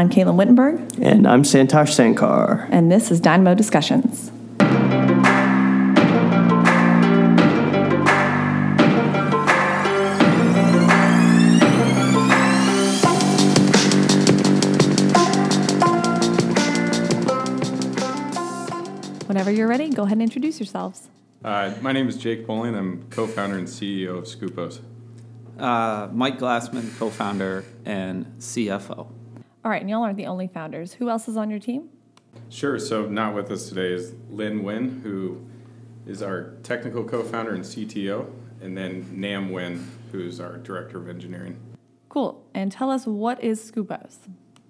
I'm Caitlin Wittenberg, And I'm Santosh Sankar. and this is Dynamo Discussions. Whenever you're ready, go ahead and introduce yourselves. Uh, my name is Jake Bowling. I'm co-founder and CEO of Skupos. Uh, Mike Glassman, co-founder and CFO. All right, and y'all aren't the only founders. Who else is on your team? Sure. So not with us today is Lynn Wynn, who is our technical co-founder and CTO, and then Nam Wynn, who's our director of engineering. Cool. And tell us what is Skupos?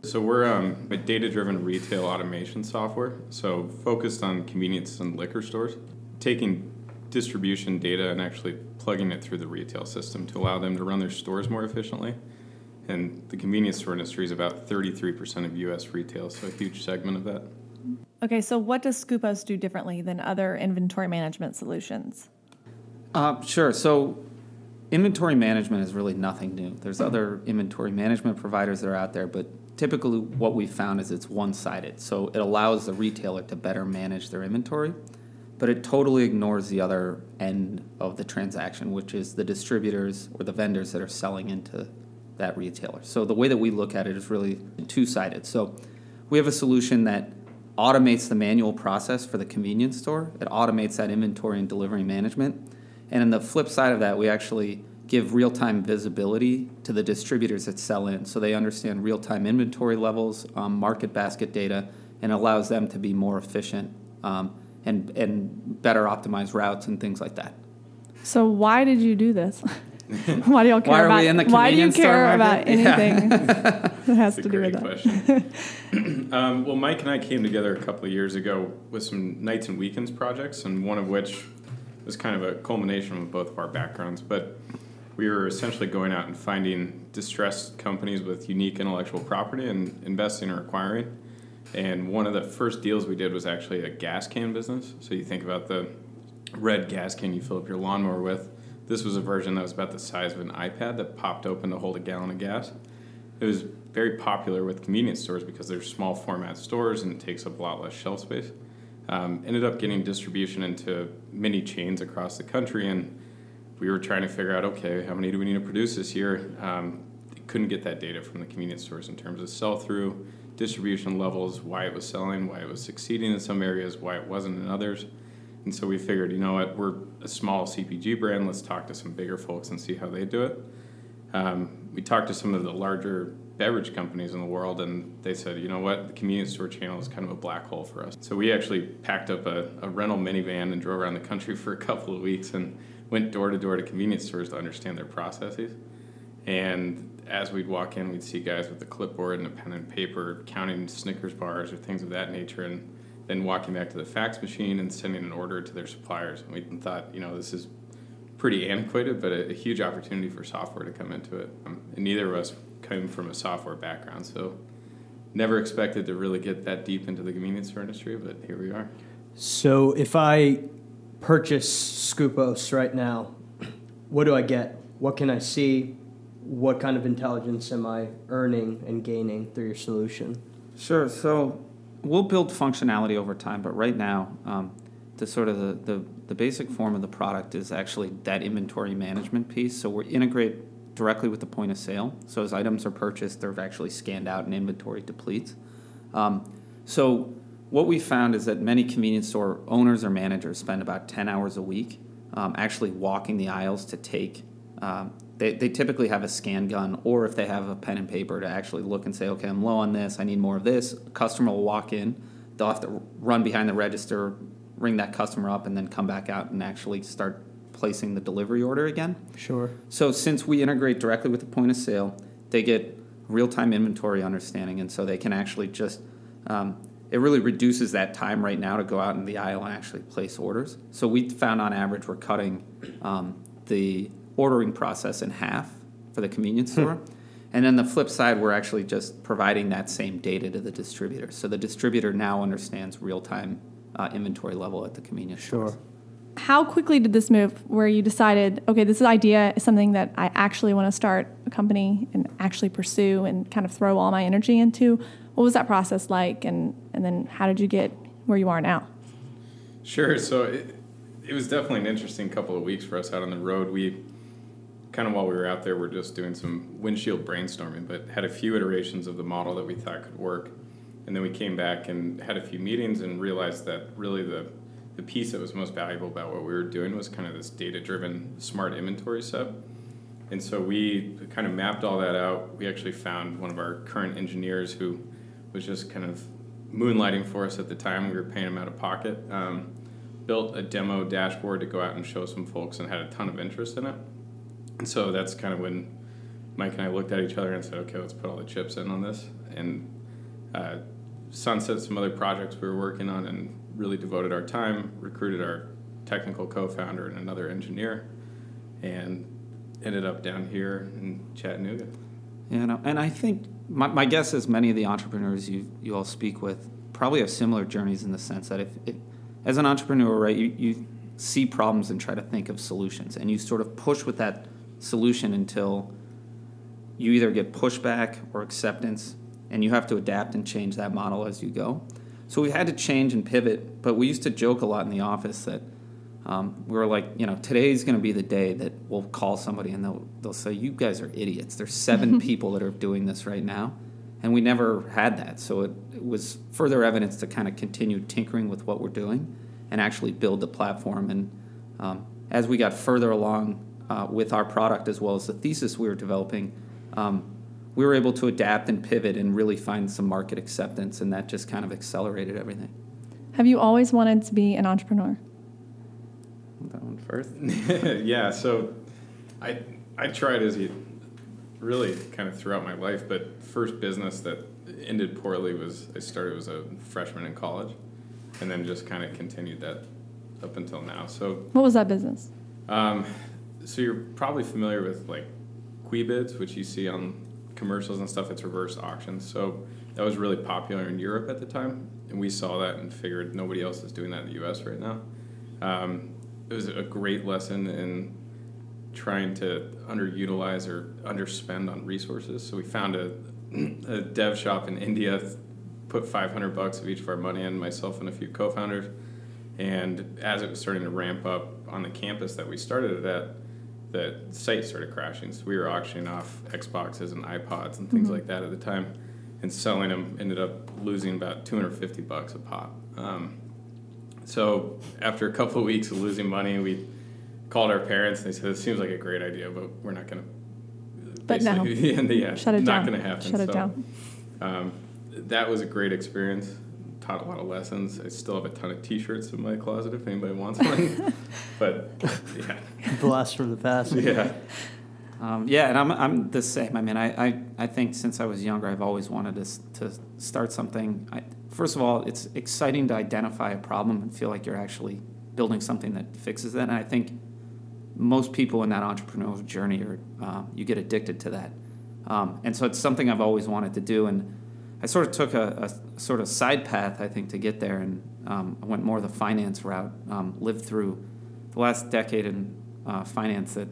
So we're um, a data-driven retail automation software, so focused on convenience and liquor stores, taking distribution data and actually plugging it through the retail system to allow them to run their stores more efficiently. And the convenience store industry is about 33% of U.S. retail, so a huge segment of that. Okay, so what does Skupos do differently than other inventory management solutions? Uh, sure. So, inventory management is really nothing new. There's other inventory management providers that are out there, but typically what we found is it's one-sided. So it allows the retailer to better manage their inventory, but it totally ignores the other end of the transaction, which is the distributors or the vendors that are selling into that retailer. So the way that we look at it is really two-sided. So we have a solution that automates the manual process for the convenience store. It automates that inventory and delivery management. And on the flip side of that, we actually give real time visibility to the distributors that sell in so they understand real time inventory levels, um, market basket data, and allows them to be more efficient um, and, and better optimize routes and things like that. So why did you do this? why do y'all care Why are about we in the why do you care about market? Yeah. anything that has That's to a do with great that? question. um, well, Mike and I came together a couple of years ago with some nights and weekends projects, and one of which was kind of a culmination of both of our backgrounds. But we were essentially going out and finding distressed companies with unique intellectual property and investing or acquiring. And one of the first deals we did was actually a gas can business. So you think about the red gas can you fill up your lawnmower with. This was a version that was about the size of an iPad that popped open to hold a gallon of gas. It was very popular with convenience stores because they're small format stores and it takes up a lot less shelf space. Um, ended up getting distribution into many chains across the country, and we were trying to figure out okay, how many do we need to produce this year? Um, couldn't get that data from the convenience stores in terms of sell through, distribution levels, why it was selling, why it was succeeding in some areas, why it wasn't in others. And so we figured, you know what, we're a small CPG brand, let's talk to some bigger folks and see how they do it. Um, we talked to some of the larger beverage companies in the world, and they said, you know what, the convenience store channel is kind of a black hole for us. So we actually packed up a, a rental minivan and drove around the country for a couple of weeks and went door to door to convenience stores to understand their processes. And as we'd walk in, we'd see guys with a clipboard and a pen and paper counting Snickers bars or things of that nature, and then walking back to the fax machine and sending an order to their suppliers. And we thought, you know, this is pretty antiquated, but a, a huge opportunity for software to come into it. Um, and neither of us came from a software background, so never expected to really get that deep into the convenience store industry, but here we are. So if I purchase Skupos right now, what do I get? What can I see? What kind of intelligence am I earning and gaining through your solution? Sure. So we'll build functionality over time, but right now, um, the sort of the, the, the basic form of the product is actually that inventory management piece. So we integrate directly with the point of sale. So as items are purchased, they're actually scanned out and inventory depletes. Um, so what we found is that many convenience store owners or managers spend about 10 hours a week um, actually walking the aisles to take um, they, they typically have a scan gun or if they have a pen and paper to actually look and say okay i'm low on this i need more of this a customer will walk in they'll have to run behind the register ring that customer up and then come back out and actually start placing the delivery order again Sure. so since we integrate directly with the point of sale, they get real-time inventory understanding, and so they can actually just um, it really reduces that time right now to go out in the aisle and actually place orders. So we found on average we're cutting um, the ordering process in half for the convenience store. And then the flip side, we're actually just providing that same data to the distributor. So the distributor now understands real time uh, inventory level at the convenience Sure. stores. how quickly did this move where you decided, okay, this idea is something that I actually want to start a company and actually pursue and kind of throw all my energy into? What was that process like? And, and then how did you get where you are now? Sure. So it, it was definitely an interesting couple of weeks for us out on the road. We kind of while we were out there, we're just doing some windshield brainstorming, but had a few iterations of the model that we thought could work. And then we came back and had a few meetings and realized that really the the piece that was most valuable about what we were doing was kind of this data driven smart inventory set. And so we kind of mapped all that out. We actually found one of our current engineers who was just kind of moonlighting for us at the time. We were paying him out of pocket. Um, built a demo dashboard to go out and show some folks and had a ton of interest in it. And so that's kind of when Mike and I looked at each other and said, okay, let's put all the chips in on this. And uh, sunset some other projects we were working on and really devoted our time, recruited our technical co-founder and another engineer, and ended up down here in Chattanooga. You know, and I think my, my guess is many of the entrepreneurs you you all speak with probably have similar journeys in the sense that if, if as an entrepreneur, right, you, you see problems and try to think of solutions, and you sort of push with that solution until you either get pushback or acceptance, and you have to adapt and change that model as you go. So we had to change and pivot, but we used to joke a lot in the office that um, we were like, you know, today's going to be the day that we'll call somebody and they'll they'll say, "You guys are idiots." There's 7 people that are doing this right now, and we never had that. So it, it was further evidence to kind of continue tinkering with what we're doing and actually build the platform. And um, as we got further along uh, with our product as well as the thesis we were developing. Um, we were able to adapt and pivot and really find some market acceptance, and that just kind of accelerated everything. Have you always wanted to be an entrepreneur? That one first. yeah, so I I tried as you really kind of throughout my life, but first business that ended poorly was I started as a freshman in college, and then just kind of continued that up until now. So what was that business? Um, so you're probably familiar with like Quibids, which you see on commercials and stuff, it's reverse auctions. So that was really popular in Europe at the time, and we saw that and figured nobody else is doing that in the U.S. right now. Um, it was a great lesson in trying to underutilize or underspend on resources. So we found a, a dev shop in India, put 500 bucks of each of our money in, myself and a few co-founders. And as it was starting to ramp up on the campus that we started it at, the site started crashing. So we were auctioning off Xboxes and iPods and things mm-hmm. like that at the time, and selling them. Ended up losing about 250 bucks a pop. Um, so after a couple of weeks of losing money, we called our parents and they said, "It seems like a great idea, but we're not going to." But no, yeah, shut it not down. going to happen. Shut it down. Um, that was a great experience taught a lot of lessons. I still have a ton of T-shirts in my closet if anybody wants one. but yeah, blast from the past. Yeah. Um, yeah, and I'm, I'm the same. I mean, I, I, I think since I was younger, I've always wanted to, to start something. I, first of all, it's exciting to identify a problem and feel like you're actually building something that fixes it. And I think most people in that entrepreneurial journey are, uh, you get addicted to that. Um, and so it's something I've always wanted to do. And I sort of took a, a, sort of side path, I think, to get there, and um, I went more the finance route. Um, lived through the last decade in uh, finance that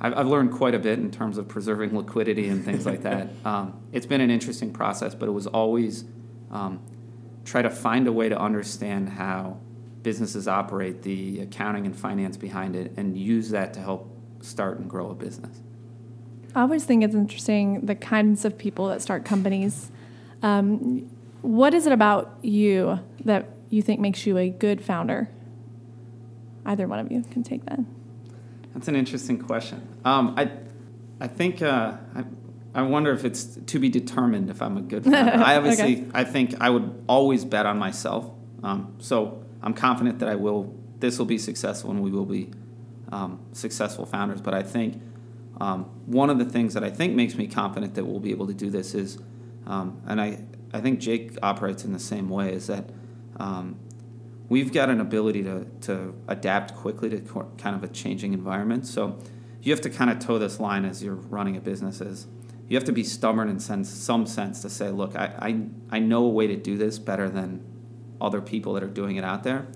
I've, I've, learned quite a bit in terms of preserving liquidity and things like that. Um, it's been an interesting process, but it was always um, try to find a way to understand how businesses operate, the accounting and finance behind it, and use that to help start and grow a business. I always think it's interesting the kinds of people that start companies um, what is it about you that you think makes you a good founder? Either one of you can take that. That's an interesting question. Um, I, I think uh, I, I wonder if it's to be determined if I'm a good founder. I obviously, okay. I think I would always bet on myself. Um, so I'm confident that I will. This will be successful, and we will be um, successful founders. But I think um, one of the things that I think makes me confident that we'll be able to do this is um, and I, I think Jake operates in the same way is that um, we've got an ability to, to adapt quickly to kind of a changing environment. So you have to kind of toe this line as you're running a business is you have to be stubborn in sense, some sense to say, look, I, I, I know a way to do this better than other people that are doing it out there.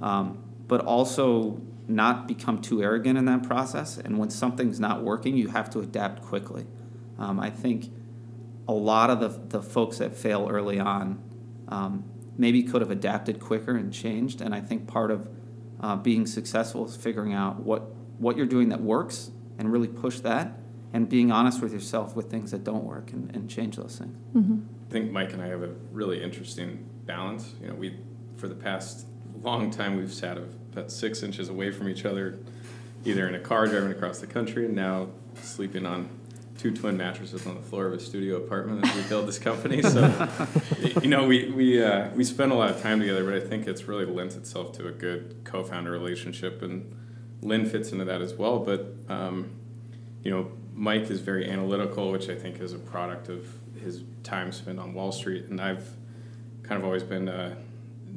Um, but also not become too arrogant in that process. And when something's not working, you have to adapt quickly. Um, I think a lot of the, the folks that fail early on um, maybe could have adapted quicker and changed. And I think part of uh, being successful is figuring out what, what you're doing that works and really push that and being honest with yourself with things that don't work and, and change those things. Mm-hmm. I think Mike and I have a really interesting balance. You know, we for the past long time we've sat about six inches away from each other, either in a car driving across the country, and now sleeping on two twin mattresses on the floor of a studio apartment as we build this company. So, you know, we we uh, we spend a lot of time together, but I think it's really lends itself to a good co-founder relationship, and Lynn fits into that as well. But um, you know, Mike is very analytical, which I think is a product of his time spent on Wall Street, and I've kind of always been uh,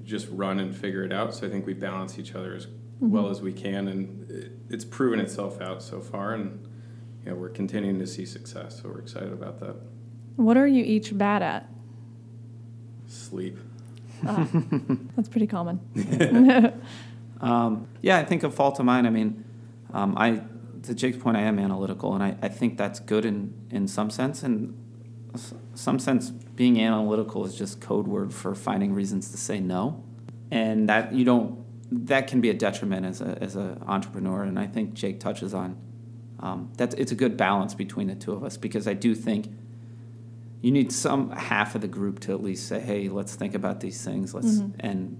just run and figure it out. So I think we balance each other as mm-hmm. well as we can, and it, it's proven itself out so far, and you know we're continuing to see success. So we're excited about that. What are you each bad at? Sleep. Ah, that's pretty common. um, yeah, I think a fault of mine. I mean, um, I to Jake's point, I am analytical, and I, I think that's good in in some sense, and some sense being analytical is just code word for finding reasons to say no, and that you don't that can be a detriment as a as an entrepreneur, and I think Jake touches on um, that. It's a good balance between the two of us because I do think you need some half of the group to at least say, "Hey, let's think about these things." Let's mm-hmm. and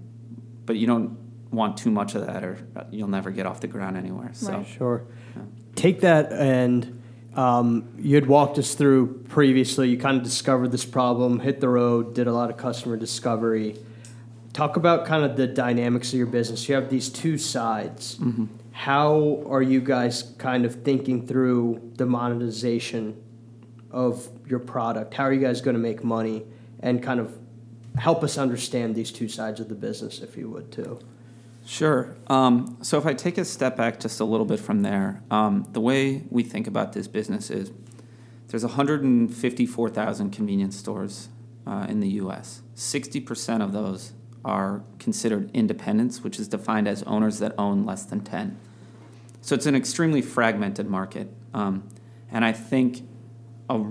but you don't want too much of that, or you'll never get off the ground anywhere. So right. sure, yeah. take that and. Um, you had walked us through previously. You kind of discovered this problem, hit the road, did a lot of customer discovery. Talk about kind of the dynamics of your business. You have these two sides. Mm-hmm. How are you guys kind of thinking through the monetization of your product? How are you guys going to make money? And kind of help us understand these two sides of the business, if you would, too. Sure. Um, so if I take a step back just a little bit from there, um, the way we think about this business is there's 154,000 convenience stores uh, in the U.S. 60% of those are considered independents, which is defined as owners that own less than 10. So it's an extremely fragmented market, um, and I think a,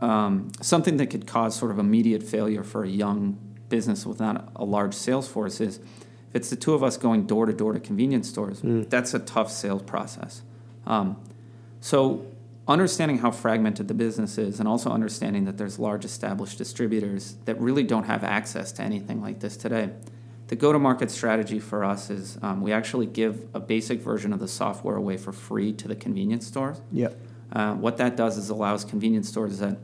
um, something that could cause sort of immediate failure for a young business without a large sales force is if it's the two of us going door to door to convenience stores, mm. that's a tough sales process. Um, so, understanding how fragmented the business is and also understanding that there's large established distributors that really don't have access to anything like this today. The go to market strategy for us is um, we actually give a basic version of the software away for free to the convenience stores. Yep. Uh, what that does is allows convenience stores that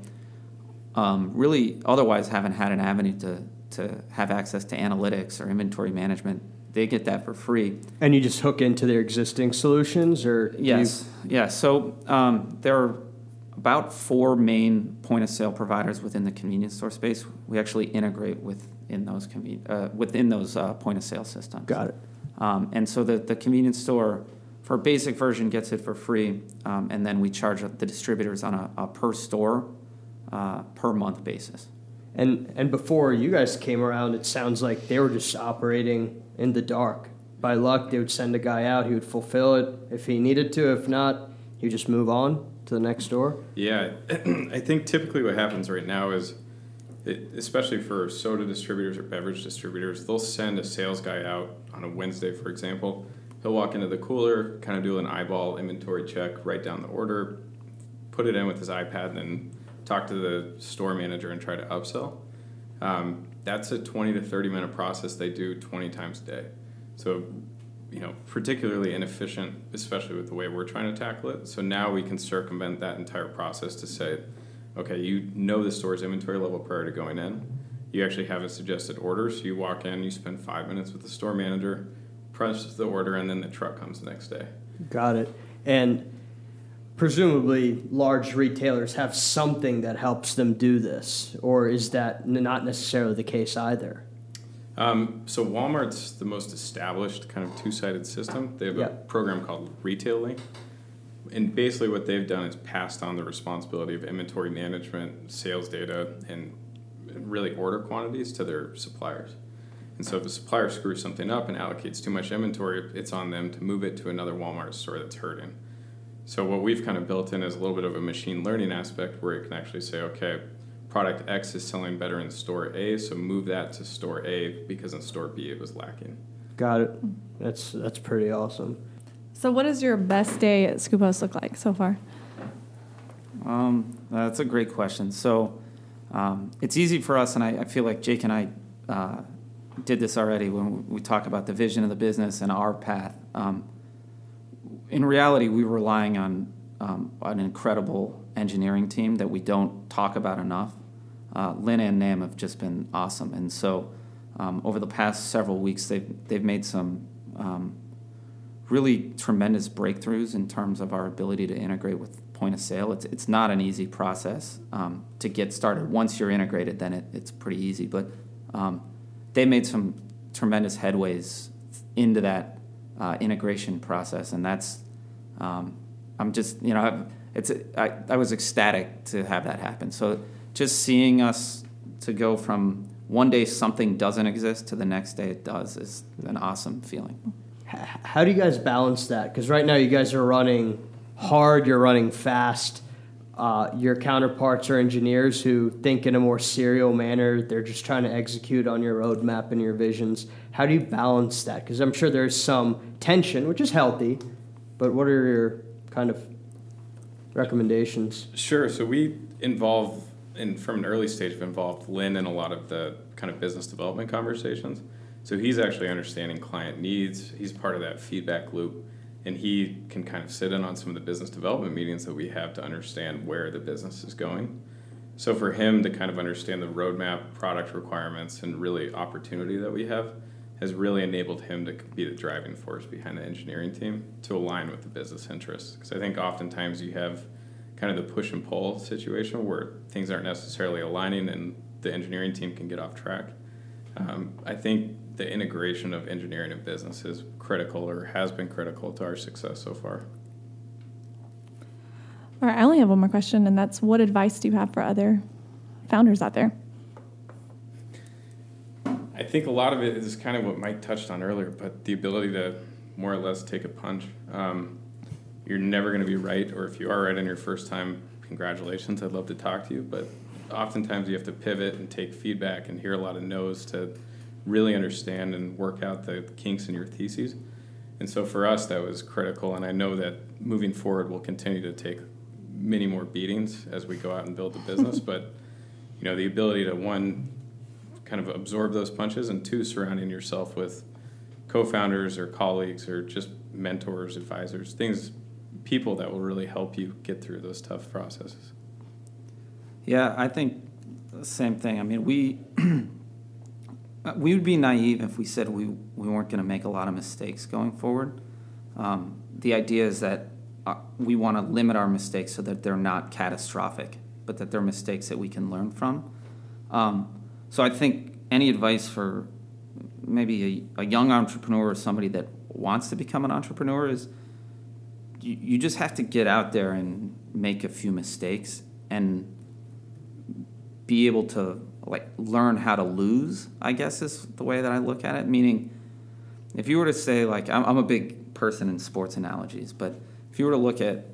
um, really otherwise haven't had an avenue to to have access to analytics or inventory management, they get that for free. And you just hook into their existing solutions, or yes, you... yeah. So um, there are about four main point of sale providers within the convenience store space. We actually integrate within those conven- uh, within those uh, point of sale systems. Got it. Um, and so the the convenience store for a basic version gets it for free, um, and then we charge the distributors on a, a per store uh, per month basis. And and before you guys came around, it sounds like they were just operating in the dark. By luck, they would send a guy out. He would fulfill it if he needed to. If not, he just move on to the next door. Yeah, I think typically what happens right now is, it, especially for soda distributors or beverage distributors, they'll send a sales guy out on a Wednesday, for example. He'll walk into the cooler, kind of do an eyeball inventory check, write down the order, put it in with his iPad, and then talk to the store manager and try to upsell. Um, that's a 20 to 30 minute process they do 20 times a day. So, you know, particularly inefficient, especially with the way we're trying to tackle it. So now we can circumvent that entire process to say, okay, you know the store's inventory level prior to going in. You actually have a suggested order. So you walk in, you spend five minutes with the store manager, press the order, and then the truck comes the next day. Got it. And presumably large retailers have something that helps them do this, or is that not necessarily the case either? Um, so Walmart's the most established kind of two-sided system. They have a program called Retail Link, and basically what they've done is passed on the responsibility of inventory management, sales data, and really order quantities to their suppliers. And so if a supplier screws something up and allocates too much inventory, it's on them to move it to another Walmart store that's hurting. So what we've kind of built in is a little bit of a machine learning aspect where it can actually say, okay, product X is selling better in store A, so move that to store A because in store B it was lacking. Got it. That's that's pretty awesome. So, what does your best day at Skupos look like so far? Um, that's a great question. So um, it's easy for us, and I, I, feel like Jake and I uh, did this already when we talk about the vision of the business and our path. Um, in reality, we were relying on um, an incredible engineering team that we don't talk about enough. Uh, Lynn and Nam have just been awesome, and so um, over the past several weeks, they've they've made some um, really tremendous breakthroughs in terms of our ability to integrate with point of sale. It's, it's not an easy process um, to get started. Once you're integrated, then it, it's pretty easy. But um, they made some tremendous headways into that uh, integration process, and that's um, I'm just you know it's I, I was ecstatic to have that happen. So just seeing us to go from one day something doesn't exist to the next day it does is an awesome feeling. How do you guys balance that? Because right now you guys are running hard, you're running fast. Uh, your counterparts are engineers who think in a more serial manner. They're just trying to execute on your roadmap and your visions. How do you balance that? Because I'm sure there's some tension, which is healthy, but what are your kind of recommendations? Sure. So we involve, and from an early stage, we've involved Lynn in a lot of the kind of business development conversations. So he's actually understanding client needs. He's part of that feedback loop and he can kind of sit in on some of the business development meetings that we have to understand where the business is going. So for him to kind of understand the roadmap, product requirements, and really opportunity that we have has really enabled him to be the driving force behind the engineering team to align with the business interests. Because I think oftentimes you have kind of the push and pull situation where things aren't necessarily aligning and the engineering team can get off track. Um, I think the integration of engineering and business is critical or has been critical to our success so far. All right, I only have one more question, and that's what advice do you have for other founders out there? I think a lot of it is kind of what Mike touched on earlier, but the ability to more or less take a punch. Um, you're never going to be right, or if you are right on your first time, congratulations. I'd love to talk to you, but oftentimes you have to pivot and take feedback and hear a lot of no's to really understand and work out the kinks in your theses. And so for us, that was critical. And I know that moving forward, we'll continue to take many more beatings as we go out and build the business. but you know, the ability to one, kind of absorb those punches, and two, surrounding yourself with co-founders or colleagues or just mentors, advisors, things, people that will really help you get through those tough processes. Yeah, I think the same thing. I mean, we we would be naive if we said we, we weren't going to make a lot of mistakes going forward. Um, the idea is that uh, we want to limit our mistakes so that they're not catastrophic, but that they're mistakes that we can learn from. Um, so I think any advice for maybe a, a, young entrepreneur or somebody that wants to become an entrepreneur is you, you just have to get out there and make a few mistakes and be able to like learn how to lose i guess is the way that i look at it. Meaning if you were to say like i'm, I'm a big person in sports analogies but if you were to look at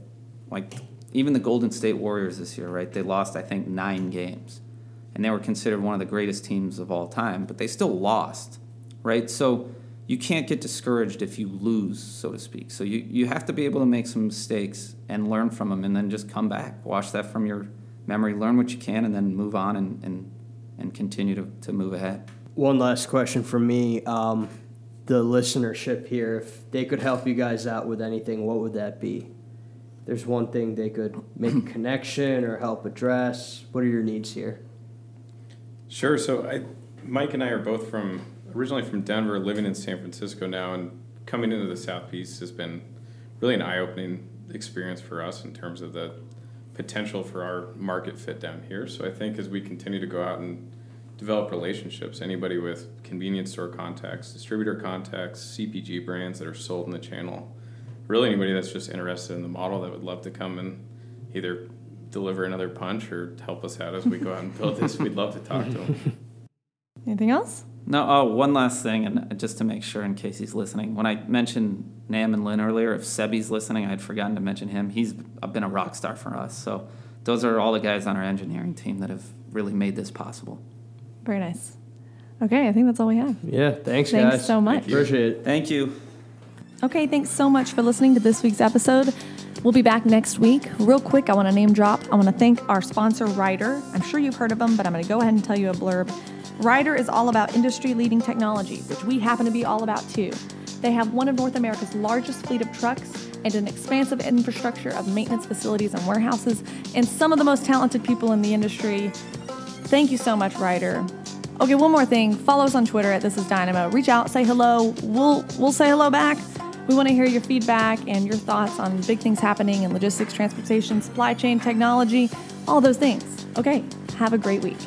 like even the golden state warriors this year right they lost i think nine games. And they were considered one of the greatest teams of all time but they still lost right? So you can't get discouraged if you lose so to speak. So you, you have to be able to make some mistakes and learn from them and then just come back wash that from your memory learn what you can and then move on and, and and continue to, to move ahead. One last question from me. Um, the listenership here, if they could help you guys out with anything, what would that be? There's one thing they could make a connection or help address. What are your needs here? Sure. So I, Mike and I are both from originally from Denver, living in San Francisco now, and coming into the Southeast has been really an eye-opening experience for us in terms of the potential for our market fit down here. So I think as we continue to go out and develop relationships, anybody with convenience store contacts, distributor contacts, CPG brands that are sold in the channel, really anybody that's just interested in the model that would love to come and either deliver another punch or help us out as we go out and build this, we'd love to talk to them. Anything else? No, oh, one last thing, and just to make sure in case he's listening. When I mentioned Nam and Lynn earlier, if Sebi's listening, I had forgotten to mention him. He's been a rock star for us. So those are all the guys on our engineering team that have really made this possible. Very nice. Okay, I think that's all we have. Yeah, thanks, Thanks guys. Thanks so much. Appreciate it. Thank you. Okay, thanks so much for listening to this week's episode. We'll be back next week. Real quick, I want to name drop. I want to thank our sponsor, Ryder. I'm sure you've heard of them, but I'm going to go ahead and tell you a blurb. Ryder is all about industry leading technology, which we happen to be all about too. They have one of North America's largest fleet of trucks and an expansive infrastructure of maintenance facilities and warehouses, and some of the most talented people in the industry. Thank you so much, Ryder. Okay, one more thing. Follow us on Twitter at This Is Dynamo. Reach out, say hello. We'll we'll say hello back. We want to hear your feedback and your thoughts on the big things happening in logistics, transportation, supply chain, technology, all those things. Okay, have a great week.